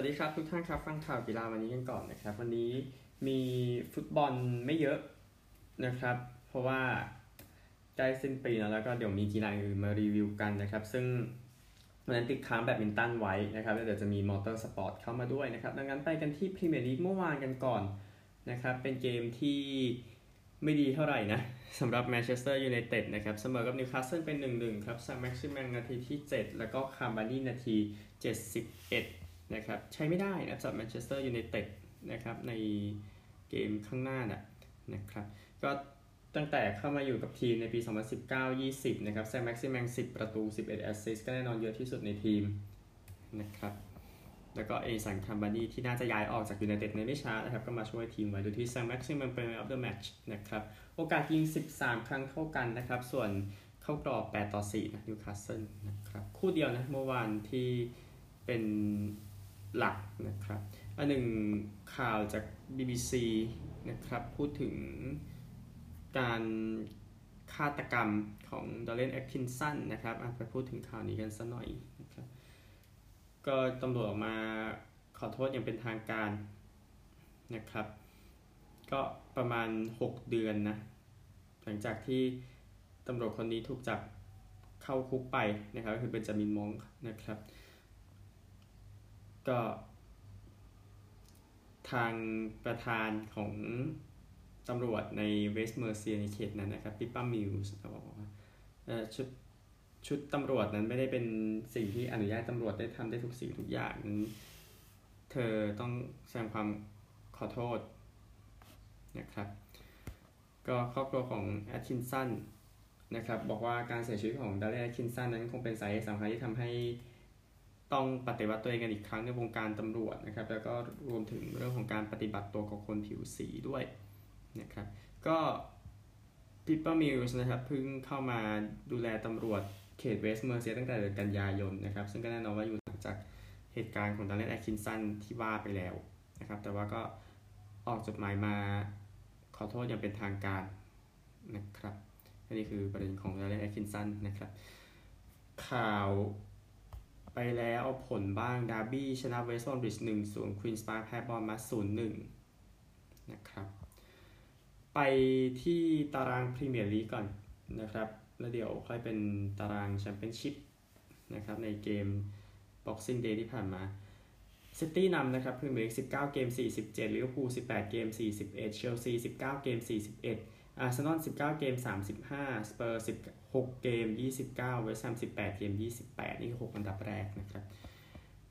สวัสดีครับทุกท่านครับฟังข่าวกีฬาวันนี้กันก่อนนะครับ วันนี้มีฟุตบอลไม่เยอะนะครับ เพราะว่าใกล้สิ้นปีแล้วแล้วก็เดี๋ยวมีกีฬาอื่นมารีวิวกันนะครับ ซึ่งวันนั้นติดค้างแบดมินตันไว้นะครับแล้วเดี๋ยวจะมีมอเตอร์สปอร์ตเข้ามาด้วยนะครับ ดังนั้นไปกันที่พรีเมียร์ลีกเมื่อวานกันก่อนนะครับ เป็นเกมที่ไม่ดีเท่าไหร่นะสำหรับแมนเชสเตอร์ยูไนเต็ดนะครับเสมอกับนิวคาสเซิลเป็น 1-1 ครับแซงต์แม็กซิแมงนาทีที่ 7 แล้วก็คาร์บานีนาที 71 นะครับใช้ไม่ได้นะสำหรับแมนเชสเตอร์ยูไนเต็ดนะครับในเกมข้างหน้านะนะครับก็ตั้งแต่เข้ามาอยู่กับทีมในปี 2019-20 นะครับแซงต์แม็กซิแมง 10 ประตู 11 assist ก็แน่นอนเยอะที่สุดในทีมนะครับแล้วก็เอดินสันคาวานีที่น่าจะย้ายออกจากยูไนเต็ดในไม่ช้านะครับ ก็มาช่วยทีมไว้โดยที่แซงต์แม็กซิแมงเป็น man of the match นะครับ โอกาสยิง 13 ครั้งเท่ากันนะครับ ส่วนเข้ากรอบ 8 ต่อ 4 นะนิวคาสเซิลนะครับ คู่เดียวนะเมื่อวานที่เป็น หลักนะครับอันหนึ่งข่าวจาก BBC นะครับพูดถึงการฆาตกรรมของดอเลนแอคคินสันนะครับไปพูดถึงข่าวนี้กันสัหน่อยนะครับก็ตำรวจออกมาขอโทษอย่างเป็นทางการนะครับ ก็ประมาณ 6 เดือนนะ หลังจากที่ตำรวจคนนี้ถูกจับเข้าคุกไปนะครับก็คือเป็นจามินมองนะครับ ก็ ทางประธานของตำรวจในเวสต์เมอร์เซียในเขตนั้นนะครับปิปป้ามิลส์บอกว่าชุดชุดตำรวจนั้นไม่ได้เป็นสิ่งที่อนุญาตตำรวจได้ทำได้ทุกสิ่งทุกอย่างนั้น เธอต้องแสดงความขอโทษนะครับ ก็ครอบครัวของแอดคินสันนะครับบอกว่าการเสียชีวิตของดาร์เรนแอดคินสันนั้นคงเป็นสาเหตุสำคัญที่ทำให้ ต้องปฏิวัติตัวเองกันอีกครั้งในวงการตำรวจนะครับ แล้วก็รวมถึงเรื่องของการปฏิบัติตัวของคนผิวสีด้วยนะครับ ก็พิปเปอร์มิลส์นะครับเพิ่งเข้ามาดูแลตำรวจเขตเวสต์เมอร์เซียตั้งแต่เดือนกันยายนนะครับ ซึ่งก็แน่นอนว่าอยู่หลังจากเหตุการณ์ของดาร์เรนแอคคินสันที่ว่าไปแล้วนะครับ แต่ว่าก็ออกจดหมายมาขอโทษอย่างเป็นทางการนะครับอันนี้คือประเด็นของดาร์เรนแอคคินสันนะครับ ข่าว ไปแล้วผลบ้างดาร์บี้ชนะเวสต์บอมบริดจ์หนึ่งศูนย์ควีนส์ปาร์คแพ้บอร์นมัธศูนย์หนึ่งนะครับ ไปที่ตารางพรีเมียร์ลีกก่อนนะครับ แล้วเดี๋ยวค่อยเป็นตารางแชมเปี้ยนชิพนะครับในเกม Boxing Day ที่ผ่านมาซิตี้นำนะครับพรีเมียร์ลีก19 เกม 47ลิเวอร์พูล18 เกม 41เชลซี19 เกม 41 อาร์เซนอล19 เกม 35 สเปอร์16 เกม 29 เวสต์แฮม18 เกม 28 นี่คือ 6 อันดับแรกนะครับ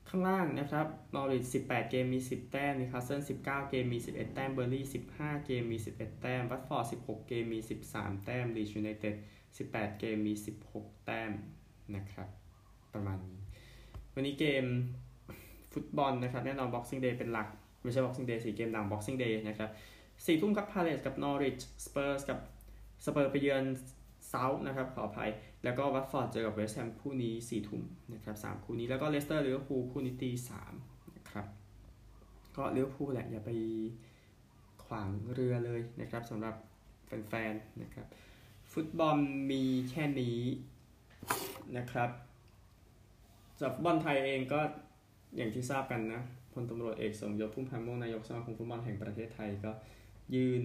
ข้างล่างนะครับนอริช18 เกมมี 10 แต้มนิวคาสเซิล19 เกมมี 11 แต้ม เบิร์นลีย์ 15 เกมมี 11 แต้ม วัตฟอร์ด 16 เกมมี 13 แต้ม ลีดส์ยูไนเต็ด 18 เกมมี 16 แต้มนะครับ ประมาณนี้ วันนี้เกมฟุตบอลนะครับ แน่นอน Boxing Day เป็นหลัก ไม่ใช่ Boxing Day สี่เกมดัง Boxing Day นะครับ สี่ทุ่มครับพาเลสกับนอริชสเปอร์สกับสเปอร์ไปเยือนเซาท์นะครับขออภัย แล้วก็วัตฟอร์ดเจอกับเวสต์แฮมคู่นี้สี่ทุ่มนะครับสามคู่นี้แล้วก็เลสเตอร์ลิเวอร์พูลคู่นี้ตีสามนะครับก็ลิเวอร์พูลแหละอย่าไปขวางเรือเลยนะครับสำหรับแฟนๆนะครับฟุตบอลมีแค่นี้นะครับสำหรับบอลไทยเองก็อย่างที่ทราบกันนะพลตำรวจเอกสมยศพุ่มพันธ์ม่วงนายกสมาคมฟุตบอลแห่งประเทศไทยก็ ยื่น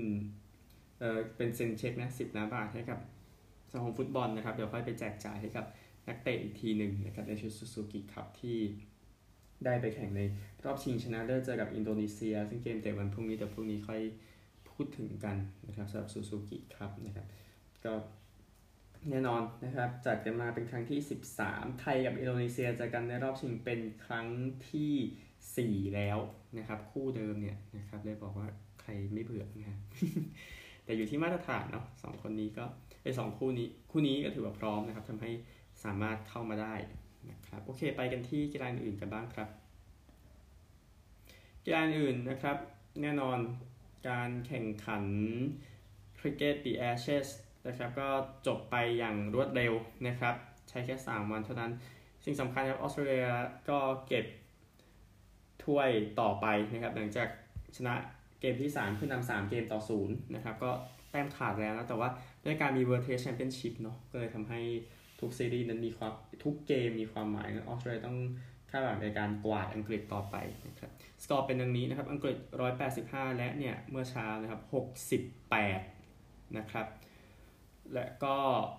เออเป็นเซ็นเช็คนะสิบล้านบาทให้กับสมาคมฟุตบอลนะครับ เดี๋ยวค่อยไปแจกจ่ายให้กับนักเตะอีกทีหนึ่งนะครับในชุดซูซูกิคัพที่ได้ไปแข่งในรอบชิงชนะเลิศเจอกับอินโดนีเซีย ซึ่งเกมเตะวันพรุ่งนี้แต่พรุ่งนี้ค่อยพูดถึงกันนะครับสำหรับซูซูกิคัพนะครับ ก็แน่นอนนะครับ จัดกันมาเป็นครั้งที่ 13 ไทยกับอินโดนีเซียเจอกันในรอบชิงเป็นครั้งที่ 4 แล้วนะครับ คู่เดิมเนี่ยนะครับเลยบอกว่า ใครไม่เบื่อนะแต่อยู่ที่มาตรฐานเนาะสองคนนี้ก็ไอสองคู่นี้คู่นี้ก็ถือว่าพร้อมนะครับทำให้สามารถเข้ามาได้นะครับโอเค ไปกันที่กีฬาอื่นกันบ้างครับกีฬาอื่นนะครับ แน่นอนการแข่งขันคริกเก็ตดีแอชเชสนะครับก็จบไปอย่างรวดเร็วนะครับ ใช้แค่ 3 วันเท่านั้น สิ่งสำคัญครับออสเตรเลียก็เก็บถ้วยต่อไปนะครับ หลังจากชนะ เกมที่3ขึ้นนำ3เกมต่อ0นะครับก็แต้มขาดแล้วนะแต่ว่าด้วยการมี World Test Championship เนาะก็เลยทำให้ทุกซีรีส์นั้นมีความทุกเกมมีความหมายนะออสเตรเลียต้องคาดหวังในการกวาดอังกฤษต่อไปนะครับสกอร์เป็นดังนี้นะครับ อังกฤษ 185 และเนี่ย เมื่อเช้านะครับ 68 นะครับ และก็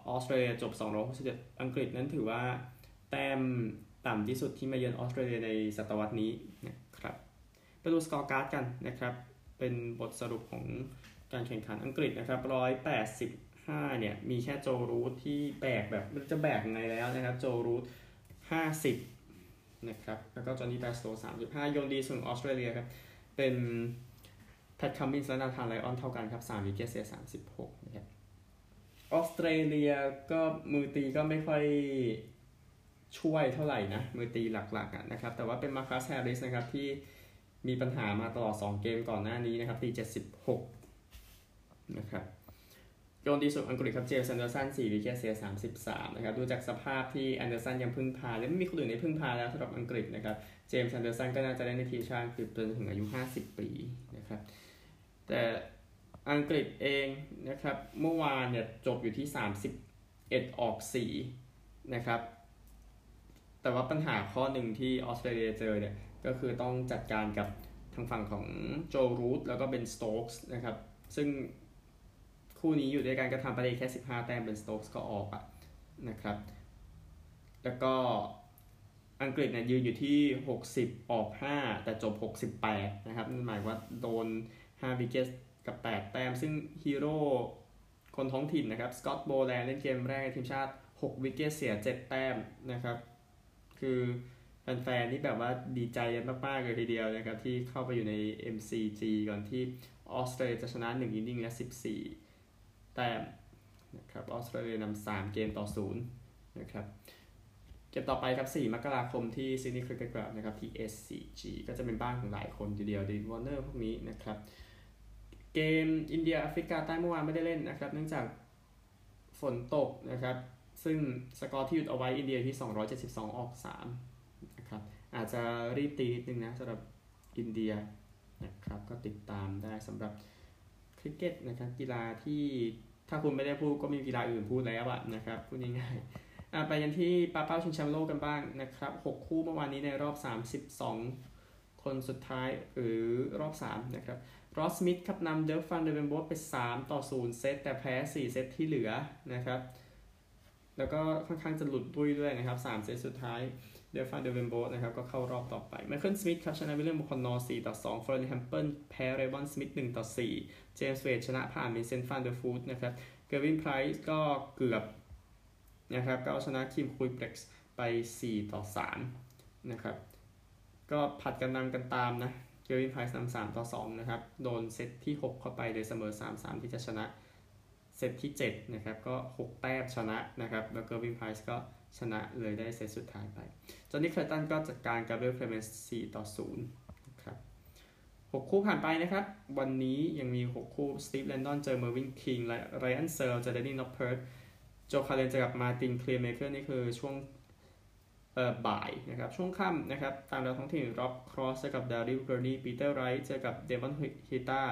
ออสเตรเลียจบ 267 อังกฤษนั้นถือว่าแต้มต่ำที่สุดที่มาเยือนออสเตรเลียในศตวรรษนี้นะครับไปดู scorecard กันนะครับ เป็นบทสรุปของการแข่งขันอังกฤษนะครับ185เนี่ยมีแค่โจรูทที่แบกแบบมันจะแบกยังไงแล้วนะครับโจรูท50นะครับแล้วก็จอห์นนี่แบร์สโตว์35โยนดีส่วนออสเตรเลียครับเป็นแพทคัมมินส์และนาธานไลออนเท่ากันครับ3 wicket เสีย36นะครับออสเตรเลียก็มือตีก็ไม่ค่อยช่วยเท่าไหร่นะมือตีหลักๆนะครับแต่ว่าเป็นมาร์คัสแฮร์ริสนะครับที่ มีปัญหามาตลอด 2 เกมก่อนหน้านี้นะครับตี 76 นะครับโยนดีสุดอังกฤษครับเจมส์แอนเดอร์สัน4 wicket เสีย33 นะครับ ดูจากสภาพที่แอนเดอร์สันยังพึ่งพา และไม่มีคนอื่นในพึ่งพาแล้วสำหรับอังกฤษนะครับ เจมส์แอนเดอร์สันก็น่าจะได้ในทีมชาติคือจนถึงอายุ 50 ปีนะครับ แต่อังกฤษเองนะครับ เมื่อวานเนี่ยจบอยู่ที่ 31 ออก 4 นะครับ แต่ว่าปัญหาข้อหนึ่งที่ออสเตรเลียเจอเนี่ย ก็คือต้องจัดการกับทางฝั่งของโจรูทแล้วก็เป็นสโต๊กส์นะครับ ซึ่งคู่นี้อยู่ด้วยกันก็ทำไปได้แค่ 15 แต้มเป็นสโต๊กส์ก็ออกอะนะครับ แล้วก็อังกฤษเนี่ยยืนอยู่ที่ 60 ออก 5 แต่จบ 68 นะครับนั่นหมายว่าโดน 5 วิกเกตกับ 8 แต้ม ซึ่งฮีโร่คนท้องถิ่นนะครับ สกอตโบแลนด์เล่นเกมแรกทีมชาติ 6 wicket เสีย 7 แต้มนะครับ คือ แฟนๆนี่แบบว่าดีใจกันมากๆเลยทีเดียวนะครับ ที่เข้าไปอยู่ใน MCG ก่อนที่ออสเตรเลียจะชนะ 1 inning และ 14 แต้มนะครับออสเตรเลียนำ3 เกมต่อ 0 นะครับเกมต่อไปครับ 4 มกราคมที่ซิดนีย์คริกเก็ตคลับนะครับที่ SCG ก็จะเป็นบ้านของหลายคนทีเดียวดีวอร์เนอร์พวกนี้นะครับ เกมอินเดียแอฟริกาใต้เมื่อวานไม่ได้เล่นนะครับ เนื่องจากฝนตกนะครับ ซึ่งสกอร์ที่หยุดเอาไว้อินเดียที่ 272 ออก3นะครับ อาจจะรีบตีนิดนึงนะสำหรับอินเดียนะครับก็ติดตามได้สำหรับคริกเก็ตนะครับกีฬาที่ถ้าคุณไม่ได้พูดก็มีกีฬาอื่นพูดแล้วอะนะครับพูดง่ายๆไปกันที่ปาเป้าชิงแชมป์โลกกันบ้างนะครับ 6 คู่เมื่อวานนี้ในรอบ 32 คนสุดท้ายหรือรอบ 3 นะครับรอสมิธครับนำเดลฟันเดเวนโบสไป 3 ต่อ 0 เซต แต่แพ้ 4 เซตที่เหลือนะครับ แล้วก็ค่อนข้างจะหลุดบุยด้วยนะครับ 3 เซตสุดท้าย เดลฟันเดเวนโบสนะครับก็เข้ารอบต่อไปไมเคิลสมิธครับชนะวิลเลียมบุคอนนอร์4ต่อ2ฟลอร์นแฮมเปิลแพ้เรบอนสมิธ1ต่อ4เจมส์เวดชนะผ่านมิเซนฟันเดอร์ฟูดนะครับเกอร์วินไพรส์ก็เกือบนะครับก็เอาชนะคิมคุยเบร็กซ์ไป 4 ต่อ3นะครับก็ผัดกันนำกันตามนะเกอร์วินไพรส์นำ3ต่อ2นะครับโดนเซตที่ 6 เข้าไปเลยเสมอ 3-3 ที่จะชนะเซตที่7นะครับก็ 6 แต้มชนะนะครับแล้วเกอร์วินไพรส์ก็ ชนะเลยได้เซตสุดท้ายไปจอห์นนี่เคลตันก็จัดการกับเบลเคลเมนส์4ต่อ0นะครับ6คู่ผ่านไปนะครับ วันนี้ยังมี 6 คู่สตีฟเลนนอนเจอเมอร์วินคิงและไรอันเซิร์ลเจอแดนนี่น็อปเพิร์ตโจคาเลนจะกับมาตินเคลียร์เมเกอร์นี่คือช่วงเอ่อบ่ายนะครับ ช่วงค่ำนะครับ ตามเวลาท้องถิ่นร็อบครอสเจอกับดาริลเกอร์นีปีเตอร์ไรท์เจอกับเดวอนฮิต้า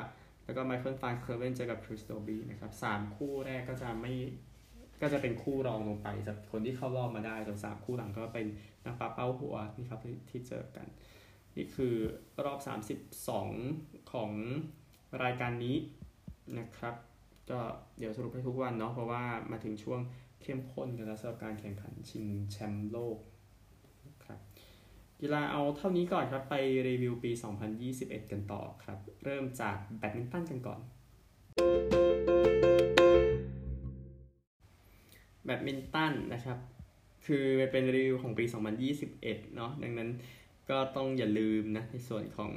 แล้วก็ไมเคิลฟานเคอร์เวนเจอกับคริสโตบีนะครับสามคู่แรกก็จะไม่ ก็จะเป็นคู่รองลงไปจากคนที่เข้ารอบมาได้ส่วนสามคู่หลังก็เป็นนักปาเป้าหัวนี่ครับที่เจอกัน นี่คือรอบ 32 ของรายการนี้นะครับ ก็เดี๋ยวสรุปให้ทุกวันเนาะเพราะว่ามาถึงช่วงเข้มข้นกันแล้วสำหรับการแข่งขันชิงแชมป์โลกครับกีฬาเอาเท่านี้ก่อนครับไปรีวิวปี 2021 กันต่อครับ เริ่มจากแบดมินตันกันก่อน แบดมินตันนะครับ คือเป็นรีวิวของปี 2021 เนาะดังนั้นก็ต้องอย่าลืมนะ ในส่วนของ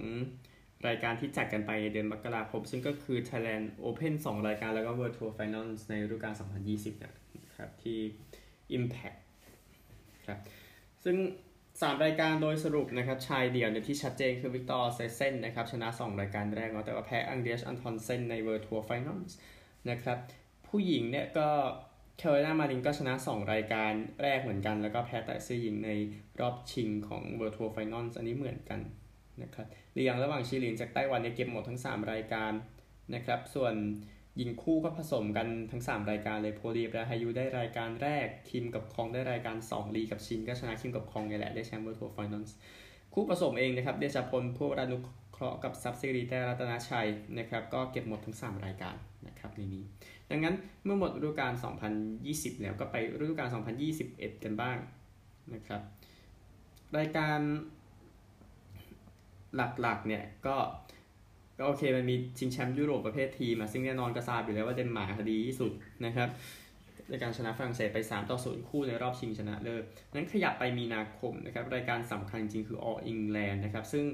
รายการที่จัดกันไปในเดือนมกราคม ซึ่งก็คือ Thailand Open 2 รายการแล้วก็ World Tour Finals ในฤดูกาล 2020 นะครับ ที่ Impact ครับ ซึ่ง 3 รายการโดยสรุปนะครับ ชายเดี่ยวเนี่ยที่ชัดเจนคือวิกตอร์แอกเซลเซนนะครับ ชนะ 2 รายการแรกเนาะแต่ว่าแพ้อันเดอร์สอันทอนเซนใน World Tour Finals นะครับ ผู้หญิงเนี่ยก็ แคโรไลนามารินก็ชนะ 2 รายการแรกเหมือนกัน แล้วก็แพ้ไต้ซื่ออิงในรอบชิงของ World Tour Finals อันนี้เหมือนกันนะครับเรียงระหว่างฉีหลินจากไต้หวันเนี่ยเก็บหมดทั้ง 3 รายการนะครับ ส่วนยิงคู่ก็ผสมกันทั้ง 3 รายการเลยโพลีราฮายูได้รายการแรก คิมกับคองได้รายการ 2 ลีกับชินก็ชนะคิมกับคองนี่แหละได้แชมป์เวิร์ทัวร์ไฟนอลคู่ผสมเองนะครับเดชาพลพัววรานุเคราะห์กับทรัพย์สิรีแต้รัตนชัยนะครับก็เก็บหมดทั้ง 3 รายการนะครับในนี้ ดังนั้นเมื่อหมดฤดูกาล 2020 แล้วก็ไปฤดูกาล 2021 กันบ้างนะครับ รายการหลักๆเนี่ยก็ก็โอเคมันมีชิงแชมป์ยุโรปประเภททีมซึ่งแน่นอนก็ทราบอยู่แล้วว่าเดนมาร์กดีที่สุดนะครับในการชนะฝรั่งเศสไป 3 ต่อ 0 คู่ในรอบชิงชนะเลิศนั้นขยับไปมีนาคมนะครับ รายการสำคัญจริงคือ All England นะครับ ซึ่ง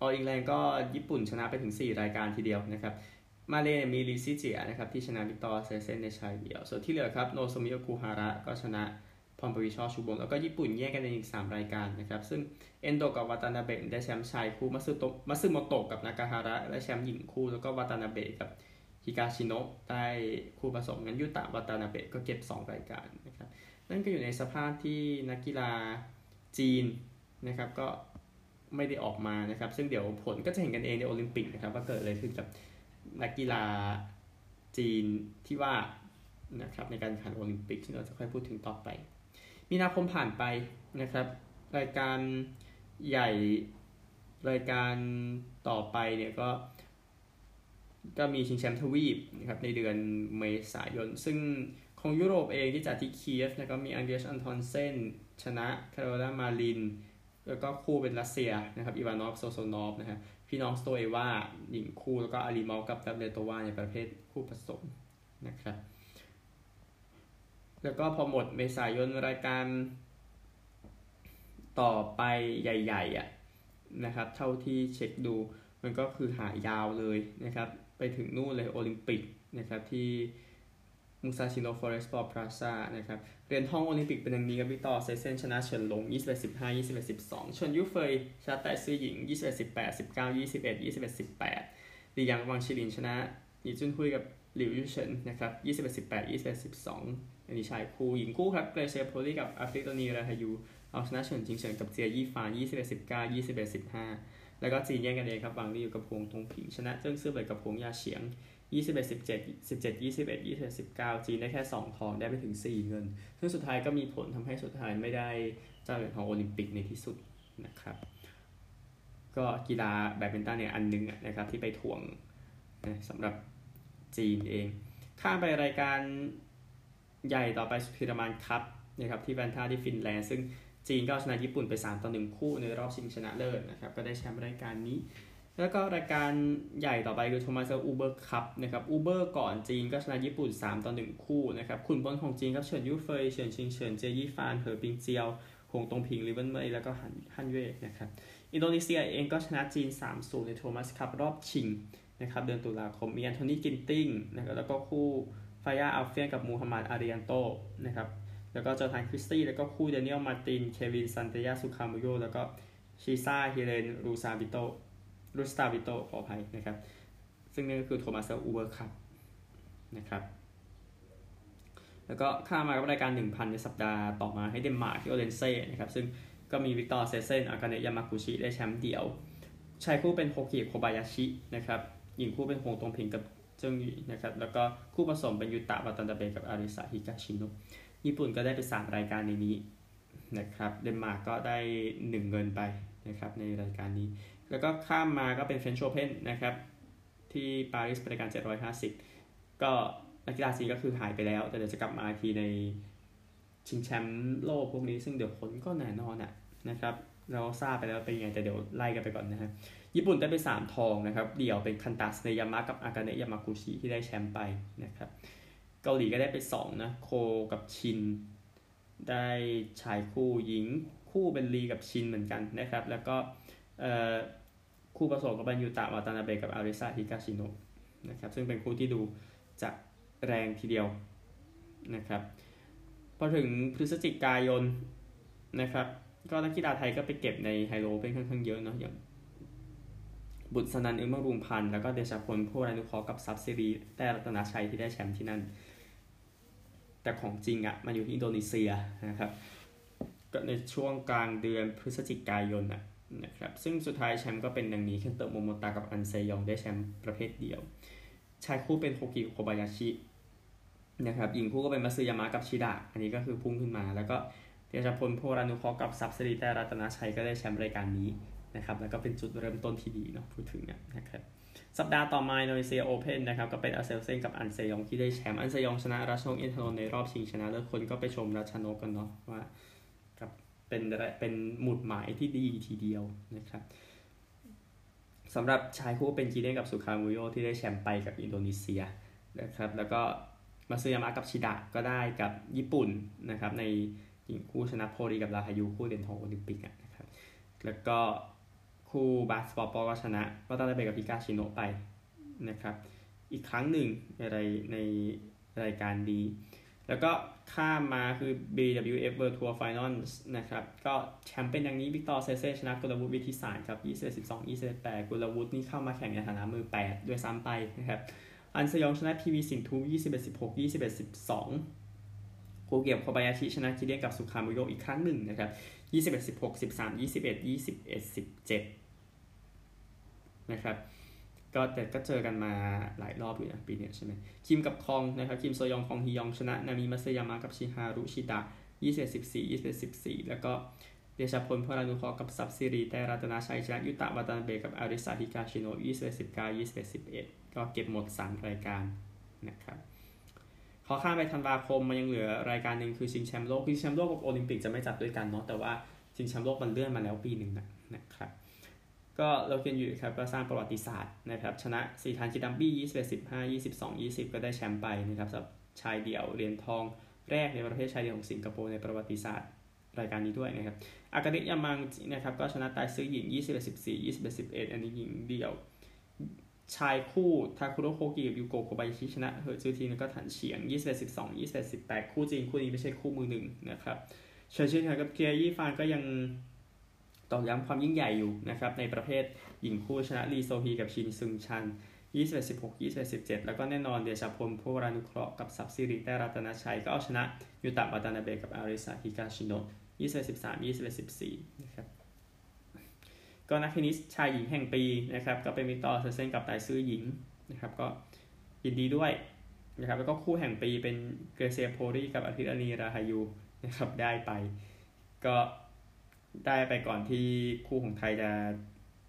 All England ก็ญี่ปุ่นชนะไปถึง 4 รายการทีเดียวนะครับ มาเลมีลีซีเจียนะครับที่ชนะวิกเตอร์แอ็กเซลเซนในชายเดี่ยว ส่วนที่เหลือครับโนโซมิโอคุฮาระก็ชนะพรปวีณ์ช่อชูวงศ์แล้วก็ญี่ปุ่นแยกกันในอีก 3 รายการนะครับ ซึ่งเอนโดกับวาตานาเบะได้แชมป์ชายคู่มัตสึโตมัตสึโมโตะกับนากาฮาระได้แชมป์หญิงคู่แล้วก็วาตานาเบะกับฮิกาชิโนะได้คู่ผสมงั้นยุตะวาตานาเบะก็เก็บ 2 รายการนะครับนั่นก็อยู่ในสภาพที่นักกีฬาจีนนะครับก็ไม่ได้ออกมานะครับ ซึ่งเดี๋ยวผลก็จะเห็นกันเองในโอลิมปิกนะครับว่าเกิดอะไรขึ้นกับ นักกีฬาจีนที่ว่านะครับในการแข่งขันโอลิมปิกที่เราจะค่อยพูดถึงต่อไป มีนาคมผ่านไปนะครับ รายการใหญ่รายการต่อไปเนี่ยก็ก็มีชิงแชมป์ทวีปนะครับในเดือนเมษายน ซึ่งของยุโรปเองที่จัดที่เคียฟนะก็มีอันเดรสอันทอนเซนชนะคาโรลินามาริน แล้วก็คู่เป็นรัสเซียนะครับอีวานอฟโซโซนอฟนะครับ พี่น้องสโตเอวาหญิงคู่แล้วก็อาลีมอฟกับดาฟเลโตวาในประเภทคู่ผสมนะครับ แล้วก็พอหมดเมษายนรายการต่อไปใหญ่ๆอะนะครับ เท่าที่เช็คดูมันก็คือหายาวเลยนะครับ ไปถึงนู่นเลยโอลิมปิกนะครับที่ มุซาชิโน Forest Sport Plaza นะครับเหรียญทองโอลิมปิกเป็นอย่างนี้ครับวิกเตอร์แอ็กเซลเซนชนะเฉินหลง 21 15 21 12เฉินยูเฟยชนะไต้ซื่ออิง 21 18 19 21 21 18ลีหยางหวังฉีหลินชนะหลี่จุนฮุยกับหลิวยูเฉินนะครับ21 18 21 12อันนี้ชายคู่หญิงคู่ครับเกรเซียโพลีกับอาพริยานีราฮายูเอาชนะเฉินจิงเฉินกับเจียยี่ฟาน21 19 21 15แล้วก็จีนแย่งกันเองครับวางลี่อยู่กับพงตงผิงชนะเจิ้งซื่อเบิดกับพงยาเฉียง 21 17 17 21 21 19จีนได้แค่2ทองได้ไปถึง4เงิน ซึ่งสุดท้ายก็มีผลทำให้สุดท้ายไม่ได้เจ้าเหรียญทองโอลิมปิกในที่สุดนะครับ ก็กีฬาแบดมินตันเนี่ยอันนึงนะครับที่ไปถ่วงนะสำหรับจีนเอง ข้ามไปรายการใหญ่ต่อไปสุธีรมาน Cup นะครับที่วันตาที่ฟินแลนด์ซึ่งจีนก็ชนะญี่ปุ่นไป 3 ต่อ 1 คู่ในรอบชิงชนะเลิศนะครับ ก็ได้แชมป์รายการนี้ แล้วก็รายการใหญ่ต่อไปคือ Thomas Uber Cup นะครับ Uber ก่อนจีนก็ชนะญี่ปุ่น 3 ต่อ 1 คู่นะครับขุนพลของจีนครับเฉินยูเฟยเฉินชิงเฉินเจี่ยอี้ฟานเหอปิงเจียวเจิ้งตงพิงหลี่เวินเหมยแล้วก็ฮันฮันเว่นะครับอินโดนีเซียเองก็ชนะจีน 3-0 ใน Thomas Cup รอบชิงนะครับเดือนตุลาคมมีแอนโทนีกินติงนะครับแล้วก็คู่ฟาจาร์อัลเฟียนกับมูฮัมหมัดอาร์เดียนโตนะครับแล้วก็โจนาทานคริสตี้แล้วก็คู่ดาเนียลมาร์ตินเควินซันจายาสุคามุลโจแล้วก็ชิซาเฮเลนรูซาบิโต รูสตาบิโตขออภัยนะครับ ซึ่งนี่ก็คือ Thomas Uber Cup นะครับแล้วก็ข้ามากับรายการ 1,000 ในสัปดาห์ต่อมาให้เดนมาร์กที่โอเลนเซ่นะครับซึ่งก็มีวิกเตอร์แอ็กเซลเซนอากาเนะยามากุชิได้แชมป์เดี่ยวชายคู่เป็นโฮกิโคบายาชินะครับหญิงคู่เป็นหวงตงพิงกับเจิ้งอวี่นะครับแล้วก็คู่ผสมเป็นยูตะวาตานาเบะกับอาริสาฮิกาชิโนะญี่ปุ่นก็ได้ไป3รายการในนี้นะครับเดนมาร์กก็ได้ 1 เงินไปนะครับในรายการนี้ แล้วก็ข้ามมาก็เป็น French Open นะครับที่ปารีสรายการ 750 ก็นักกีฬาจีนก็คือหายไปแล้ว แต่เดี๋ยวจะกลับมาทีในชิงแชมป์โลกพวกนี้ ซึ่งเดี๋ยวผลก็แน่นอนอะนะครับเราทราบไปแล้วเป็นยังไงแต่เดี๋ยวไล่กันไปก่อนนะฮะญี่ปุ่นได้ไป 3 ทองนะครับ เดี่ยวเป็นคันตัสเนยามะกับอากาเนยามากุชิที่ได้แชมป์ไปนะครับเกาหลีก็ได้ไป 2 นะ โคกับชิน ได้ชายคู่หญิงคู่เป็นลีกับชินเหมือนกันนะครับ แล้วก็เอ่อ คู่ผสมกับบันยูตะวาตานาเบกับอาริซาฮิกาชิโนะนะครับซึ่งเป็นคู่ที่ดูจะแรงทีเดียวนะครับพอถึงพฤศจิกายนนะครับก็นักกีฬาไทยก็ไปเก็บใน Hylo Open ค่อนข้างเยอะเนาะอย่างบุศนันทน์อึ๊งบำรุงพันธุ์แล้วก็เดชาพลพัววรานุเคราะห์กับทรัพย์สิรีแต้รัตนชัยที่ได้แชมป์ที่นั่น แต่ของจริงอะ่ะมันอยู่ที่อินโดนีเซียนะครับก็ในช่วงกลางเดือนพฤศจิกายนอะ นะครับซึ่งสุดท้ายแชมป์ก็เป็นดังนี้เคนเตอร์โมโมตากับอันเซยองได้แชมป์ประเภทเดี่ยว ชายคู่เป็นโคกิโคบายาชินะครับหญิงคู่ก็เป็นมัตสึยามะกับชิดะ อันนี้ก็คือพุ่งขึ้นมา แล้วก็เดชาพลพัววรานุเคราะห์กับทรัพย์สิรีแต้รัตนชัยก็ได้แชมป์รายการนี้นะครับแล้วก็เป็นจุดเริ่มต้นที่ดีเนาะพูดถึงนะครับสัปดาห์ต่อมาอินโดนีเซีย Open นะครับก็เป็นแอ็กเซลเซนกับอันเซยองที่ได้แชมป์อันเซยองชนะรัชนกอินทนนท์ในรอบชิงชนะเลิศคนก็ไปชมรัชนกกันเนาะว่า เป็นเป็นหมุดหมายที่ดีทีเดียวนะครับสำหรับชายคู่เป็นกิเดียนกับสุคามุลโจที่ได้แชมป์ไปกับอินโดนีเซียนะครับ แล้วก็มัตสึยามะกับชิดะก็ได้กับญี่ปุ่นนะครับ ในหญิงคู่ชนะโพลีกับราฮายูคู่เหรียญทองโอลิมปิกนะครับ แล้วก็คู่บาสปอร์ปก็ชนะก็ต้องได้ไปกับฮิกาชิโนะไปนะครับ อีกครั้งหนึ่งในในรายการนี้ แล้วก็ข้ามมาคือ BWF World Tour Finals นะครับ ก็แชมป์เป็นอย่างนี้วิกเตอร์แอ็กเซลเซนชนะกุลวุฒิวิทิตศานต์ครับ22 28กุลวุฒินี่เข้ามาแข่งในฐานะมือ 8 ด้วยซ้ำไปนะครับ อันเซยองชนะพีวีสินธุ21 16 21 12กูเกียบโคบายาชิชนะกิเดียนกับสุคามุลโจอีกครั้งหนึ่งนะครับ21 16 13 21 21 17นะครับ ก็แต่ก็เจอกันมาหลายรอบอยู่นะปีนี้ใช่ไหมคิมกับคองนะครับคิมโซยองคองฮียองชนะ นามิมัตสึยามะกับชิฮารุชิดะ21 14 21 14แล้วก็เดชพลพรานุเคราะห์กับซับซิรีแต่รัตนาชัยชนะยุตะวัตนาเบกับอาริสาฮิกาชิโนะ21 19 21 11ก็เก็บหมด3รายการนะครับขอข้ามไปธันวาคมมันยังเหลือรายการหนึ่งคือชิงแชมป์โลกชิงแชมป์โลกกับโอลิมปิกจะไม่จัดด้วยกันเนาะแต่ว่าชิงแชมป์โลกมันเลื่อนมาแล้วปีหนึ่งนะนะครับ ก็เราเคนอยู่ครับก็สร้างประวัติศาสตร์นะครับชนะสีทานคิดัมบี้21 15 22 20 ก็ได้แชมป์ไปนะครับสำหรับชายเดี่ยวเหรียญทองแรกในประเภทชายเดี่ยวของสิงคโปร์ในประวัติศาสตร์รายการนี้ด้วยนะครับอากาเนะยามากุชินะครับก็ชนะไต้ซื่ออิง 21 14 21 11 อันนี้หญิงเดี่ยว ชายคู่ทาคุโรโฮกิกับยูโกโคบายาชิชนะเหอจี้ถิงแล้วก็ถานเฉียง 21 12 21 18 คู่จีนคู่นี้ไม่ใช่คู่มือหนึ่งนะครับเฉินชิงเฉินกับเจี่ยอี้ฟานก็ยัง ตอกย้ำความยิ่งใหญ่อยู่นะครับในประเภทหญิงคู่ชนะลีโซฮีกับชินซึงชาน21 16 21 17 แล้วก็แน่นอนเดชาพลพัววรานุเคราะห์กับทรัพย์สิรีแต้รัตนชัยก็เอาชนะยูตะวาตานาเบะกับอาริสาฮิกาชิโนะ21 13 21 14นะครับก็นักเทนนิสชายหญิงแห่งปีนะครับก็เป็นวิกเตอร์อเซลเซนกับไต้ซื่ออิงนะครับก็ยินดีด้วยนะครับแล้วก็คู่แห่งปีเป็นเกรเซียโพรีกับอาทิตย์อานีราฮายูนะครับได้ไป ก็ ได้ไปก่อนที่คู่ของไทยจะ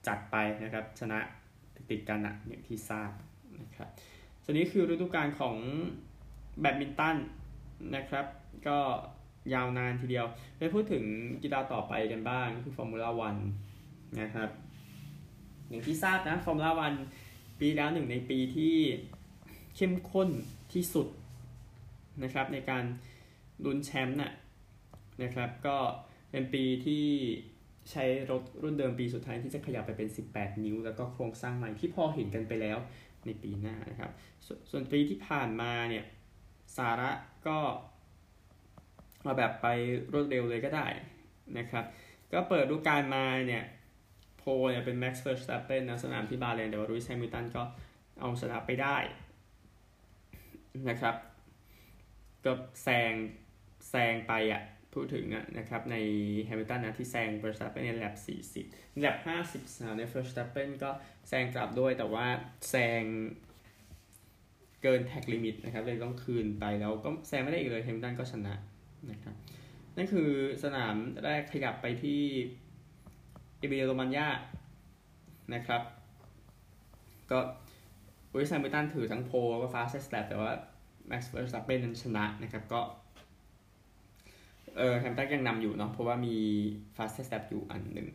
จัดไปนะครับ ชนะติดกันอะอย่างที่ทราบนะครับส่วนนี้คือฤดูกาลของแบดมินตันนะครับ ก็ยาวนานทีเดียวไปพูดถึงกีฬาต่อไปกันบ้างคือฟอร์มูล่าวันนะครับ อย่างที่ทราบนะฟอร์มูล่าวันปีแล้วหนึ่งในปีที่เข้มข้นที่สุดนะครับในการลุ้นแชมป์น่ะนะครับก็ เป็นปีที่ใช้รถรุ่นเดิมปีสุดท้ายที่จะขยับไปเป็น 18 นิ้ว แล้วก็โครงสร้างใหม่ที่พอเห็นกันไปแล้วในปีหน้านะครับสส่วนปีที่ผ่านมาเนี่ยสาระก็มาแบบไปรวดเร็วเลยก็ได้นะครับก็เปิดดูการมาเนี่ย pole เนี่ยเป็น Max Verstappen ในสนามที่บาห์เรนแต่ว่าลูอิสแฮมิลตันก็เอาชนะไปได้นะครับก็แซงแซงไปอะ พูดถึงนะครับในแฮมิลตันนะที่แซงเฟอร์สตัปเปนใน lap 40 lap 53ในเฟอร์สตัปเปนก็แซงกลับด้วยแต่ว่าแซงเกิน track limit นะครับเลยต้องคืนไปแล้วก็แซงไม่ได้อีกเลยแฮมิลตันก็ชนะนะครับนั่นคือสนามแรกขยับไปที่เอมิเลียโรมันญานะครับ ลูอิสแฮมิลตันถือทั้ง pole กับ fastest lap แต่ว่าแม็กซ์เวอร์สตัปเปนนั้นชนะนะครับก็ เออแฮมิลตันยังนำอยู่เนาะเพราะว่ามี fastest lap อยู่อันหนึ่ง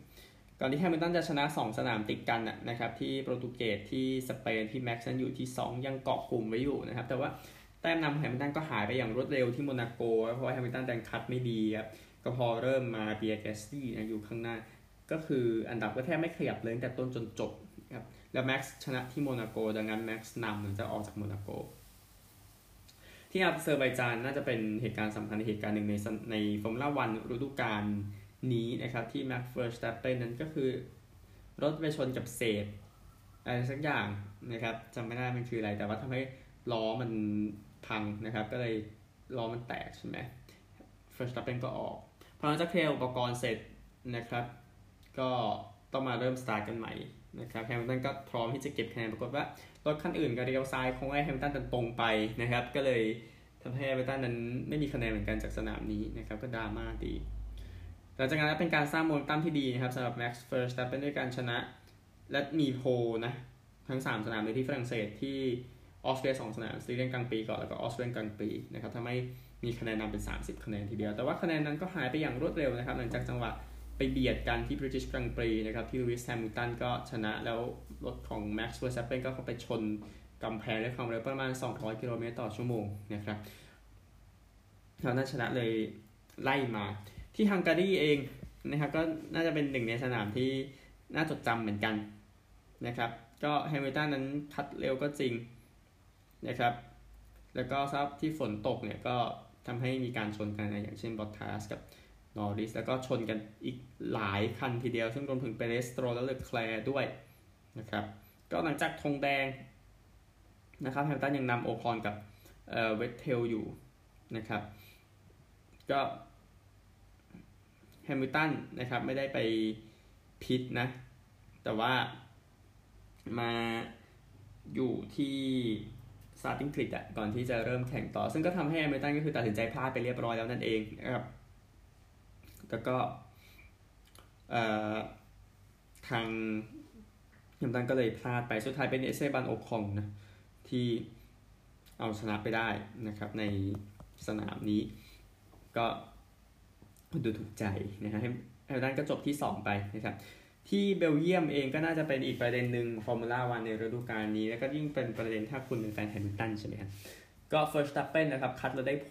ก่อนที่แฮมิลตันจะชนะ 2 สนามติดกันนะครับที่โปรตุเกสที่สเปนที่แม็กซ์นั้นอยู่ที่ 2 ยังเกาะกลุ่มไว้อยู่นะครับแต่ว่าแต้มนำของแฮมิลตันก็หายไปอย่างรวดเร็วที่โมนาโก เพราะว่าแฮมิลตันแดงคัดไม่ดีครับก็พอเริ่มมาปิแอร์แกสลีนะอยู่ข้างหน้า ก็คืออันดับก็แทบไม่ขยับเลยแต่ต้นจนจบครับแล้วแม็กซ์ชนะที่โมนาโก ดังนั้นแม็กซ์นำหลังจากออกจากโมนาโก ที่อาเซอร์ไบจานน่าจะเป็นเหตุการณ์สำคัญในเหตุการณ์หนึ่งในในฟอร์มูล่าวันฤดูกาลนี้นะครับ ที่แม็กซ์เฟอร์สตัปเปนนั้นก็คือ รถไปชนกับเศษอะไรสักอย่างนะครับจำไม่ได้มันคืออะไร แต่ว่าทำให้ล้อมันพังนะครับ ก็เลยล้อมันแตกใช่ไหมเฟอร์สตัปเปนก็ออกพอหลังจากเคลียร์อุปกรณ์เสร็จนะครับ ก็ต้องมาเริ่มสตาร์ทกันใหม่ นะครับแฮมิลตันก็พร้อมที่จะเก็บคะแนนปรากฏว่ารถคันอื่นกับเลี้ยวซ้ายของไอ้แฮมิลตันตรงไปนะครับ ก็เลยทำให้แฮมิลตันนั้นไม่มีคะแนนเหมือนกันจากสนามนี้นะครับก็ดราม่าดีหลังจากนั้นเป็นการสร้างโมเมนตัมที่ดีนะครับสำหรับ Max Verstappen ด้วยการชนะ และมี pole นะทั้ง 3 สนามเลยที่ฝรั่งเศสที่ออสเตรียสองสนามสไตเรียนกลางปีก่อนแล้วก็ออสเตรียกลางปีนะครับทำให้มีคะแนนนำเป็น 30 คะแนนทีเดียว แต่ว่าคะแนนนั้นก็หายไปอย่างรวดเร็วนะครับหลังจากจังหวะ ไปเบียดกันที่ British Grand Prix นะครับ ที่ลูอิสแฮมิลตันก็ชนะแล้วรถของ Max Verstappen ก็เข้าไปชนกำแพงด้วยความเร็วประมาณ 200 กิโลเมตรต่อชั่วโมงนะครับเขาน่าชนะเลยไล่มา ที่ฮังการีเองนะครับก็น่าจะเป็นหนึ่งในสนามที่น่าจดจำเหมือนกันนะครับก็แฮมิลตันนั้นคัดเร็วก็จริงนะครับแล้วก็ทราบที่ฝนตกเนี่ยก็ทำให้มีการชนกันนะอย่างเช่นบอตทัสกับ นอริสแล้วก็ชนกันอีกหลายคันทีเดียว ซึ่งรวมถึงเปเรซสโตรลและเลอแคลร์ด้วยนะครับก็หลังจากธงแดงนะครับแฮมิลตันยังนำโอคอนกับเอ่อเวทเทลอยู่นะครับก็แฮมิลตันนะครับไม่ได้ไป pit นะ แต่ว่ามาอยู่ที่ starting grid อะก่อนที่จะเริ่มแข่งต่อ ซึ่งก็ทำให้แฮมิลตันก็คือตัดสินใจพลาดไปเรียบร้อยแล้วนั่นเองนะครับ แล้วก็ทางแฮมิลตันก็เลยพลาดไปสุดท้ายเป็นเอสเตบันโอคอนนะที่เอาชนะไปได้นะครับในสนามนี้ ก็ดูถูกใจนะฮะแฮมิลตันก็จบที่ 2 ไปนะครับที่เบลเยียมเองก็น่าจะเป็นอีกประเด็นหนึ่งฟอร์มูล่าวันในฤดูกาลนี้ แล้วก็ยิ่งเป็นประเด็นถ้าคุณเป็นแฟนแฮมิลตันใช่ไหมครับก็เฟอร์สตัปเปนนะครับคัดแล้วได้ pole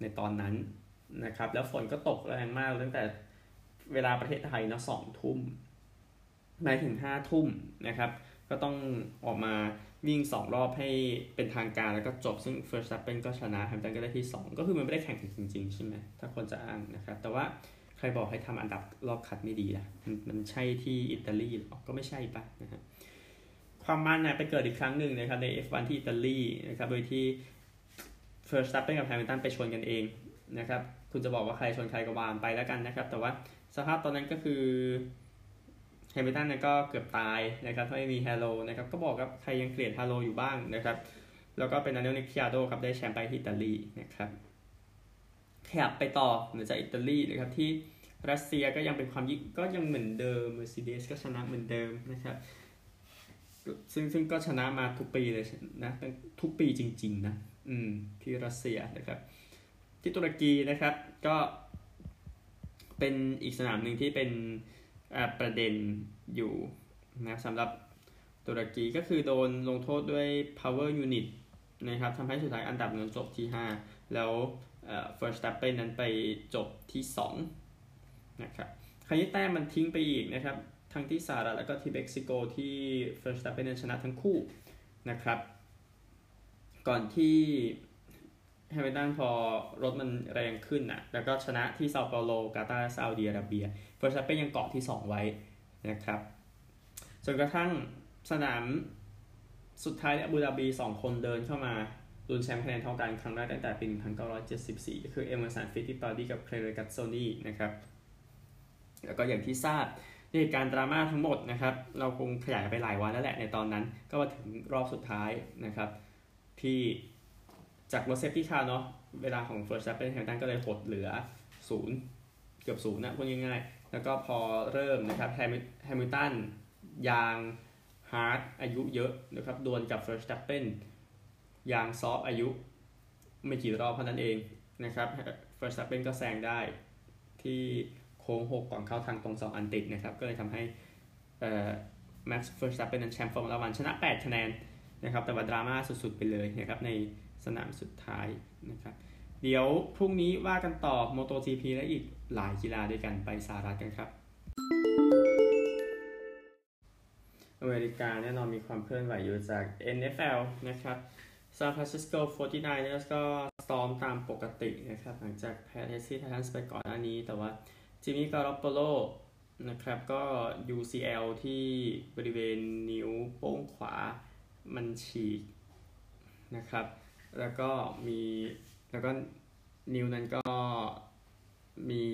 ในตอนนั้น นะครับ แล้วฝนก็ตกแรงมากตั้งแต่เวลาประเทศไทยเนาะสองทุ่มไปถึงห้าทุ่มนะครับ ก็ต้องออกมาวิ่งสองรอบให้เป็นทางการแล้วก็จบซึ่ง เฟอร์สตัปเปน ก็ชนะแฮมิลตันก็ได้ที่ 2 ก็คือมันไม่ได้แข่งจริง ๆ ใช่ไหมถ้าคนจะอ้างนะครับ แต่ว่าใครบอกให้ทำอันดับรอบคัดไม่ดีล่ะมันมันใช่ที่อิตาลีหรอก็ไม่ใช่ปะนะฮะความมันนะไปเกิดอีกครั้งหนึ่งนะครับใน F1 ที่อิตาลีนะครับโดยที่ เฟอร์สตัปเปน กับแฮมิลตันไปชนกันเองนะครับ คุณจะบอกว่าใครชนใครก็ว่ากันไปแล้วกันนะครับ แต่ว่าสภาพตอนนั้นก็คือแฮมิลตันก็เกือบตายนะครับถ้าไม่มี halo นะครับก็บอกกับใครยังเกลียด halo อยู่บ้างนะครับ แล้วก็เป็นดาเนียลริคคิอาร์โดครับได้แชมป์ไปที่อิตาลีนะครับขยับไปต่อเหนือจากอิตาลีนะครับที่รัสเซียก็ยังเป็นความยิ่งก็ยังเหมือนเดิม Mercedes ก็ชนะเหมือนเดิมนะครับซึ่งซึ่งก็ชนะมาทุกปีเลยนะทุกปีจริง ๆ นะ อืมที่รัสเซียนะครับ ที่ตุรกีนะครับ ก็เป็นอีกสนามหนึ่งที่เป็นประเด็นอยู่นะสำหรับตุรกีก็คือโดนลงโทษด้วย power unit นะครับทำให้สุดท้ายอันดับเงินจบที่ 5 แล้ว first step เป็นนั้นไปจบที่2นะครับคราวนี้แต้มมันทิ้งไปอีกนะครับ ทั้งที่สหรัฐแล้วก็ที่เม็กซิโกที่ first step เป็นนั้นชนะทั้งคู่นะครับ ก่อนที่ แฮมิลตันพอรถมันแรงขึ้นนะแล้วก็ชนะที่เซาเปาโลกาตาร์ซาอุดิอาระเบียเฟอร์สตัปเปนยังเกาะที่ 2 ไว้นะครับจนกระทั่งสนามสุดท้ายอาบูดาบี 2 คนเดินเข้ามาลุ้นแชมป์คะแนนเท่ากันครั้งแรกตั้งแต่ปี 1974 ก็คือเอเมอร์สันฟิตติปัลดีกับเคลย์เรกัซโซนีนะครับ แล้วก็อย่างที่ทราบเหตุการณ์ดราม่าทั้งหมดนะครับ เราคงขยายไปหลายวันแล้วแหละในตอนนั้น ก็มาถึงรอบสุดท้ายนะครับ ที่ จากรถ safety car เนาะเวลาของ First Step เป็นแฮมตันก็เลยหดเหลือศูนย์เกือบศูนย์นะพูดง่ายๆ แล้วก็พอเริ่มนะครับแฮมิลตันยาง hard อายุเยอะนะครับดวลกับ First Step เป็นยางซอฟอายุไม่กี่รอบเท่านั้นเองนะครับ First Step เป็นก็แซงได้ที่โค้ง6ก่อนเข้าทางตรง 2 อันติดนะครับ ก็เลยทำให้เอ่อ Max Verstappen นั้นแชมป์ Formula One ชนะ 8 คะแนนนะครับแต่ว่าดราม่าสุดๆ ไปเลยนะครับใน สนามสุดท้ายนะครับเดี๋ยวพรุ่งนี้ว่ากันต่อ MotoGP และอีกหลายกีฬาด้วยกันไปสหรัฐกันครับ อเมริกาแน่นอนมีความเคลื่อนไหวอยู่จาก NFL นะครับ San Francisco 49ers ก็ซ้อมตามปกตินะครับหลังจากแพ้เทนเนสซีไททันส์ไปก่อนหน้านี้ แต่ว่าจิมมี่การอปโปโลนะครับก็ UCL ที่บริเวณนิ้วโป้งขวามันฉีกนะครับ แล้วก็มีแล้วก็นิ้วนั้นก็มี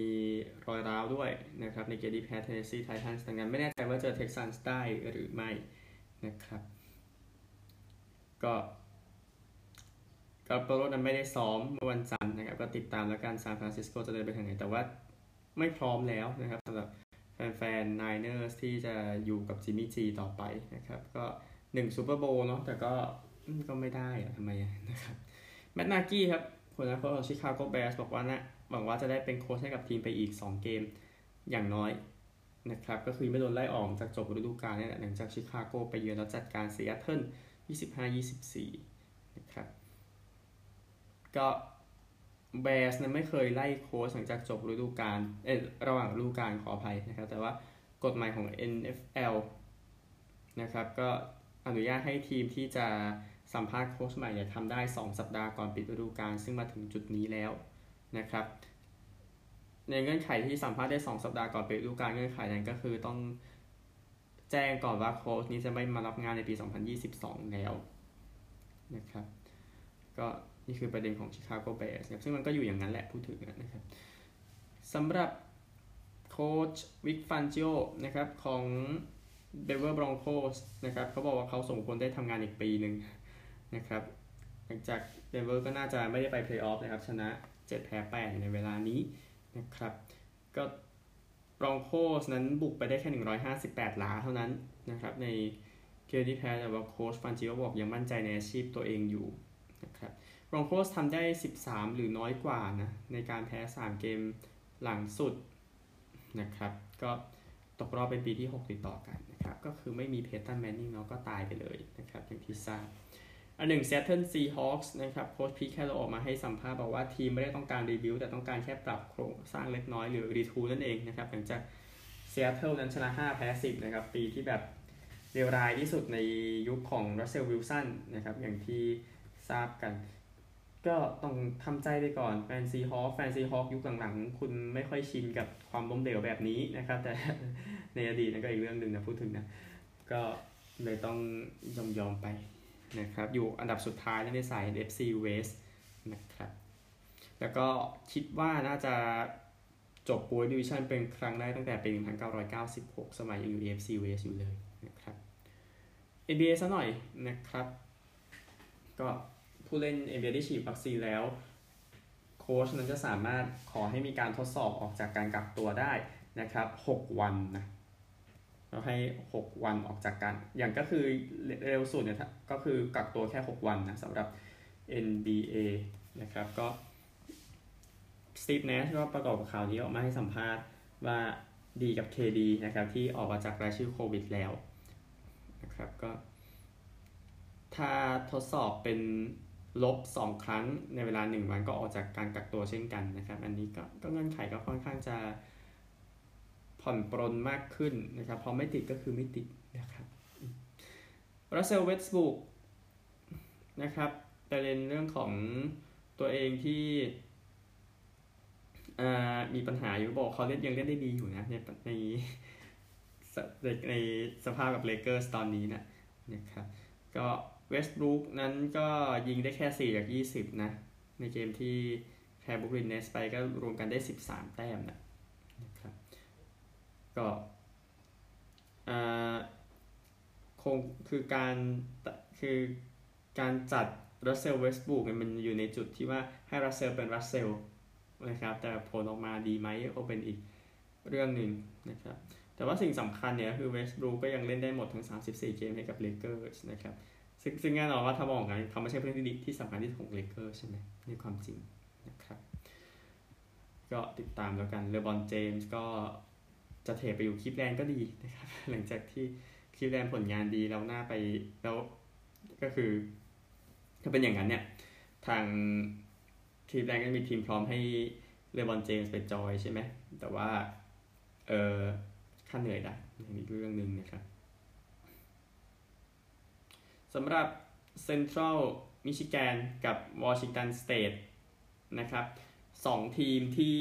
รอยร้าวด้วยนะครับ ในเกมที่แพ้เทนเนสซีไททันส์ดังนั้นไม่แน่ใจว่าเจอเท็กซันส์ได้หรือไม่นะครับ ก็การอปโปโลนั้นไม่ได้ซ้อมเมื่อวันจันทร์นะครับ ก็ติดตามแล้วกันซานฟรานซิสโกจะเดินไปทางไหน แต่ว่าไม่พร้อมแล้วนะครับสำหรับแฟนๆไนเนอร์สที่จะอยู่กับจิมมี่จีต่อไปนะครับ ก็หนึ่ง Super Bowl เนาะแต่ก็ ก็ไม่ได้อะทำไมนะครับแมตต์นากี้ครับหัวหน้าโค้ชของชิคาโกแบร์สบอกว่านะหวังว่าจะได้เป็นโค้ชให้กับทีมไปอีก 2 เกมอย่างน้อยนะครับก็คือไม่โดนไล่ออกจากจบฤดูกาลนี่แหละหลังจากชิคาโกไปเยือนแล้วจัดการซีแอตเทิล25-24 นะครับ ก็แบร์สนั้นไม่เคยไล่โค้ชหลังจากจบฤดูกาลเออระหว่างฤดูกาลขออภัยนะครับ แต่ว่ากฎหมายของ NFL นะครับ ก็อนุญาตให้ทีมที่จะ สัมภาษณ์โค้ชใหม่เนี่ยทำได้ 2 สัปดาห์ก่อนปิดฤดูกาลซึ่งมาถึงจุดนี้แล้วนะครับ ในเงื่อนไขที่สัมภาษณ์ได้ 2 สัปดาห์ก่อนปิดฤดูกาลเงื่อนไขนั้นก็คือต้องแจ้งก่อนว่าโค้ชนี้จะไม่มารับงานในปี 2022 แล้วนะครับ ก็นี่คือประเด็นของชิคาโกแบร์สครับซึ่งมันก็อยู่อย่างนั้นแหละพูดถึงนะครับสำหรับโค้ชวิกแฟนจิโอนะครับของเดนเวอร์บรองโคสนะครับเขาบอกว่าเขาสมควรได้ทำงานอีกปีหนึ่ง นะครับหลังจากเดนเวอร์ก็น่าจะไม่ได้ไปเพลย์ออฟนะครับ ชนะ 7 แพ้ 8 ในเวลานี้นะครับ ก็บรองโคสนั้นบุกไปได้แค่ 158 หลาเท่านั้นนะครับ ในเกมที่แพ้แต่ว่าโค้ชแฟนจิโอบอกยังมั่นใจในอาชีพตัวเองอยู่นะครับบรองโคสทำได้ 13 หรือน้อยกว่านะ ในการแพ้ 3 เกมหลังสุดนะครับ ก็ตกรอบเป็นปีที่ 6 ติดต่อกันนะครับ ก็คือไม่มีเพย์ตันแมนนิงเนาะก็ตายไปเลยนะครับอย่างที่ทราบ อันหนึ่งซีแอตเทิลซีฮอคส์นะครับโค้ชพีตแคร์รอลอกมาให้สัมภาษณ์บอกว่าทีมไม่ได้ต้องการรีวิวแต่ต้องการแค่ปรับโครงสร้างเล็กน้อยหรือ retool นั่นเองนะครับหลังจากซีแอตเทิลนั้นชนะ 5 แพ้ 10 นะครับ ปีที่แบบเลวร้ายที่สุดในยุคของรัสเซลวิลสันนะครับ อย่างที่ทราบกัน ก็ต้องทำใจไปก่อนแฟนซีฮอคแฟนซีฮอคยุคหลังๆ คุณไม่ค่อยชินกับความล้มเหลวแบบนี้นะครับ แต่ในอดีตนั่นก็อีกเรื่องหนึ่งนะพูดถึงนะ ก็เลยต้องยอมยอมไป นะครับอยู่อันดับสุดท้ายในสาย NFC West นะครับแล้วก็คิดว่าน่าจะจบปูดิวิชั่นเป็นครั้งแรกตั้งแต่ปี 1996 สมัยยังอยู่ AFC West อยู่เลยนะครับ NBA ซะหน่อยนะครับ ก็ผู้เล่น NBA ที่ฉีดวัคซีนแล้ว โค้ชนั้นจะสามารถขอให้มีการทดสอบออกจากการกักตัวได้นะครับ 6 วันนะ เราให้ 6 วันออกจากกัน อย่างก็คือเร็วสุดเนี่ยก็คือกักตัวแค่ 6 วันนะสำหรับ NBA นะครับ ก็สตีฟเนชก็ประกอบข่าวนี้ออกมาให้สัมภาษณ์ว่าดีกับ KD นะครับ ที่ออกมาจากรายชื่อโควิดแล้วนะครับก็ ถ้าทดสอบเป็นลบ 2 ครั้งในเวลา 1 วันก็ออกจากการกักตัวเช่นกันนะครับ อันนี้ก็ก็เงื่อนไขก็ค่อนข้างจะ ผ่อนปรนมากขึ้นนะครับพอไม่ติดก็คือไม่ติดนะครับรัสเซลเวสบุกนะครับประเด็นเรื่องของตัวเองที่มีปัญหาอยู่บอกเขาเล่นยังเล่นได้ดีอยู่นะในในในสภาพกับเลเกอร์สตอนนี้นะนะครับก็เวสต์บรูคนั้นก็ยิงได้แค่ 4 จาก 20 นะ ในเกมที่แพ้บุกรินเนสไปก็รวมกันได้ 13 แต้มนะ ก็คงคือการคือการจัดรัสเซลเวสต์บรูกมันอยู่ในจุดที่ว่าให้รัสเซลเป็นรัสเซลนะครับแต่ผลออกมาดีไหมก็เป็นอีกเรื่องหนึ่งนะครับแต่ว่าสิ่งสำคัญเนี่ยคือเวสต์บรูกก็ยังเล่นได้หมดทั้ง 34 เกมให้กับเลเกอร์สนะครับซึ่งซึ่งแน่นอนว่าถ้ามองกันเขาไม่ใช่เพื่อนที่ดีที่สำคัญที่สุดของเลเกอร์ใช่ไหมในความจริงนะครับก็ติดตามแล้วกันเลบอนเจมส์ก็ จะเทไปอยู่คลิปแลนก็ดีนะครับ หลังจากที่คลิปแลนผลงานดีแล้วหน้าไปแล้วก็คือ ถ้าเป็นอย่างนั้นเนี่ย ทางคลิปแลนก็มีทีมพร้อมให้เลบอนเจมส์ไปจอยใช่ไหม แต่ว่า เออค่าเหนื่อยได้อีกเรื่องหนึ่งนะครับสำหรับเซ็นทรัลมิชิแกนกับวอชิงตันสเตทนะครับสองทีมที่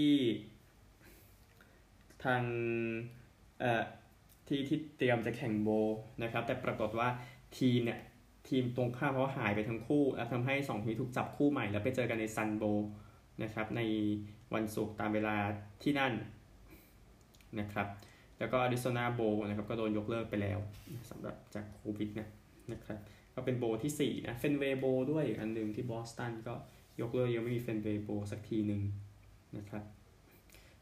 ทางเอ่อที่ที่เตรียมจะแข่ง bowl นะครับ แต่ปรากฏว่าทีมเนี่ยทีมตรงข้ามเขาอะหายไปทั้งคู่แล้วทำให้2ทีมถูกจับคู่ใหม่แล้วไปเจอกันใน Sun Bowl นะครับ ในวันศุกร์ตามเวลาที่นั่นนะครับ แล้วก็ Arizona Bowl นะครับก็โดนยกเลิกไปแล้วสำหรับจากโควิดเนี่ยนะครับก็เป็น bowl ที่4นะ Fenway Bowl ด้วยอีกอันหนึ่งที่บอสตันก็ยกเลิกยังไม่มี Fenway Bowl สักทีหนึ่งนะครับ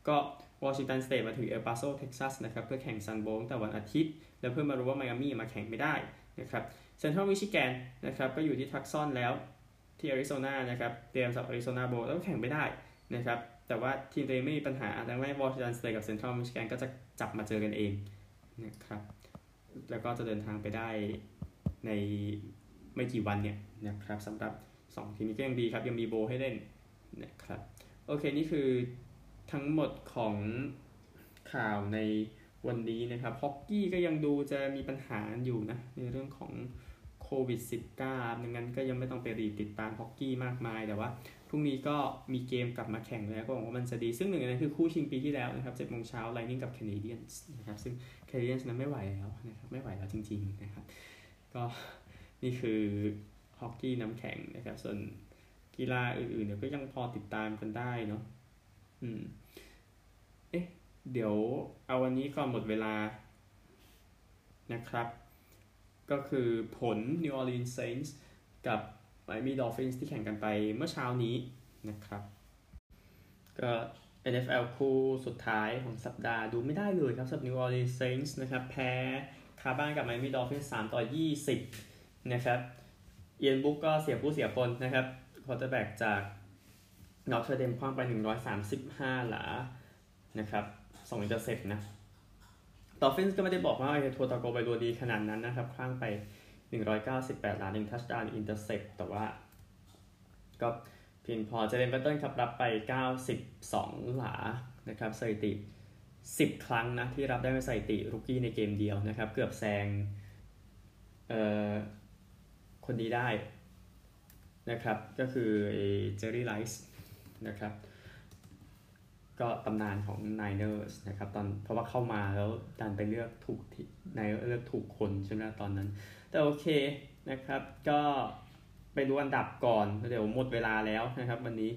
ก็ วอชิงตันสเตทมาถึงเอลปาโซเท็กซัสนะครับเพื่อแข่ง Sun Bowl ตั้งแต่วันอาทิตย์ แล้วเพื่อมารู้ว่าไมอามี่มาแข่งไม่ได้นะครับเซนทรัลมิชิแกนนะครับก็อยู่ที่ทูซอนแล้วที่แอริโซนานะครับเตรียมสำหรับ Arizona Bowl แล้วแข่งไม่ได้นะครับแต่ว่าทีมตัวเองไม่มีปัญหาดังนั้นวอชิงตันสเตทกับเซนทรัลมิชิแกนก็จะจับมาเจอกันเองนะครับแล้วก็จะเดินทางไปได้ในไม่กี่วันเนี่ยนะครับสำหรับ 2 ทีมนี้ก็ยังดีครับ ยังมีโบให้เล่นนะครับโอเค นี่คือ ทั้งหมดของข่าวในวันนี้นะครับฮอกกี้ก็ยังดูจะมีปัญหาอยู่นะ ในเรื่องของโควิด -19 ดังนั้นก็ยังไม่ต้องไปรีติดตามฮอกกี้มากมาย แต่ว่าพรุ่งนี้ก็มีเกมกลับมาแข่งแล้วก็หวังว่ามันจะดี ซึ่งหนึ่งในนั้นคือคู่ชิงปีที่แล้วนะครับ7โมงเช้าไลนิ่งกับแคนาเดียนส์นะครับ ซึ่งแคนาเดียนนั้นไม่ไหวแล้วนะครับ ไม่ไหวแล้วจริง ๆนะครับ ก็นี่คือฮอกกี้น้ำแข็งนะครับ ส่วนกีฬาอื่นๆเดี๋ยวก็ยังพอติดตามกันได้เนาะ อืม เอ๊ะ เดี๋ยวเอาวันนี้ก่อนหมดเวลานะครับ ก็คือผล New Orleans Saints กับ Miami Dolphins ที่แข่งกันไปเมื่อเช้านี้นะครับ ก็ NFL คู่สุดท้ายของสัปดาห์ดูไม่ได้เลยครับสำหรับ New Orleans Saints นะครับ แพ้คาบ้านกับ Miami Dolphins 3ต่อ 20 นะครับ เอียนบุ๊กก็เสียผู้เสียคนนะครับ quarterback จาก Notre Dame ขว้างไป 135 หลา นะครับ2 intercept นะดอลฟินส์ก็ไม่ได้บอกว่าไอ้ทัวตาโกไวโลอาดีขนาดนั้นนะครับขว้างไป 198 หลาหนึ่ง touchdown intercept แต่ว่า ก็เพียงพอ Jaylen Waddle ครับรับไป 92 หลา นะครับสถิติ 10 ครั้งนะ ที่รับได้ในสถิติ rookie ในเกมเดียวนะครับ เกือบแซง เอ่อ คนดีได้นะครับ ก็คือ Jerry Rice นะครับ ก็ตำนานของ Niners นะครับตอนเพราะว่าเข้ามาแล้วดันไปเลือกถูกในเลือกถูกคนใช่ไหมตอนนั้น แต่โอเคนะครับ ก็ไปดูอันดับก่อนเดี๋ยวหมดเวลาแล้วนะครับ วันนี้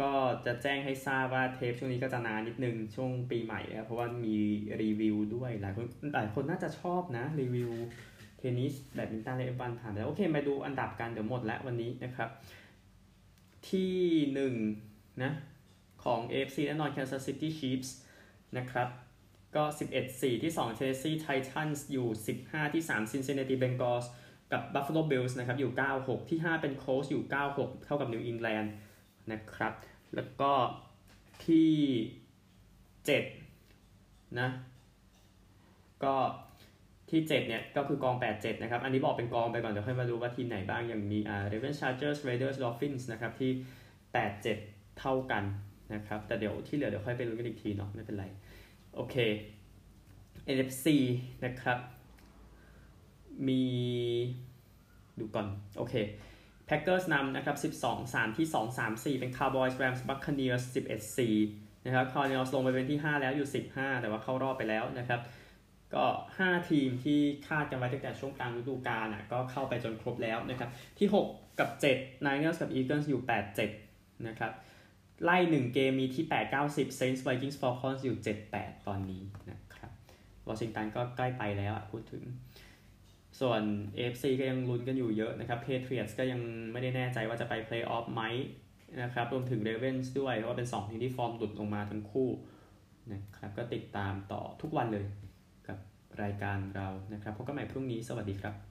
ก็จะแจ้งให้ทราบว่าเทปช่วงนี้ก็จะนานนิดนึงช่วงปีใหม่ครับเพราะว่ามีรีวิวด้วยหลายคนหลายคนน่าจะชอบนะรีวิวเทนนิสแบดมินตันและ F1ผ่านแล้วโอเคมาดูอันดับกันเดี๋ยวหมดแล้ววันนี้นะครับ ที่หนึ่งนะของ AFC แน่นอน Kansas City Chiefs นะครับ ก็ 11-4 ที่ 2 Tennessee Titans อยู่ 15 ที่ 3 Cincinnati Bengals กับ Buffalo Bills นะครับ อยู่ 9-6 ที่ 5 เป็น Colts อยู่ 9-6 เท่ากับ New England นะครับ แล้วก็ที่7นะ ก็ ที่7เนี่ยก็คือกอง 8-7 นะครับ อันนี้บอกเป็นกองไปก่อน เดี๋ยวค่อยมาดูว่าทีมไหนบ้าง อย่างมีอ่า Ravens Chargers Raiders Dolphins นะครับที่ 8-7 เท่ากันนะครับ แต่เดี๋ยวที่เหลือเดี๋ยวค่อยไปลุ้นกันอีกทีเนาะไม่เป็นไร โอเค NFC นะครับ มีดูก่อน โอเค Packers นำนะครับ 12 3 ที่ 2 3 4 เป็น Cowboys Rams Buccaneers 11 4นะครับ Cardinals ลงไปเป็นที่ 5 แล้วอยู่ 15 แต่ว่าเข้ารอบไปแล้วนะครับ ก็ 5 ทีมที่คาดกันไว้ตั้งแต่ช่วงกลางฤดูกาลอะก็เข้าไปจนครบแล้วนะครับที่ 6 กับ 7 Niners กับ Eagles อยู่ 8 7 นะครับไล่หนึ่งเกมมีที่ 8 90 Saints Vikings Falcons อยู่ 7 8 ตอนนี้นะครับวอชิงตันก็ใกล้ไปแล้วพูดถึง ส่วน AFC ก็ยังลุ้นกันอยู่เยอะนะครับ Patriots ก็ยังไม่ได้แน่ใจว่าจะไป Playoff ไหมนะครับรวมถึง Ravens ด้วยเพราะว่าเป็น 2 ทีมที่ฟอร์มหลุดลงมาทั้งคู่นะครับก็ติดตามต่อทุกวันเลย รายการเรานะครับพบกันใหม่พรุ่งนี้สวัสดีครับ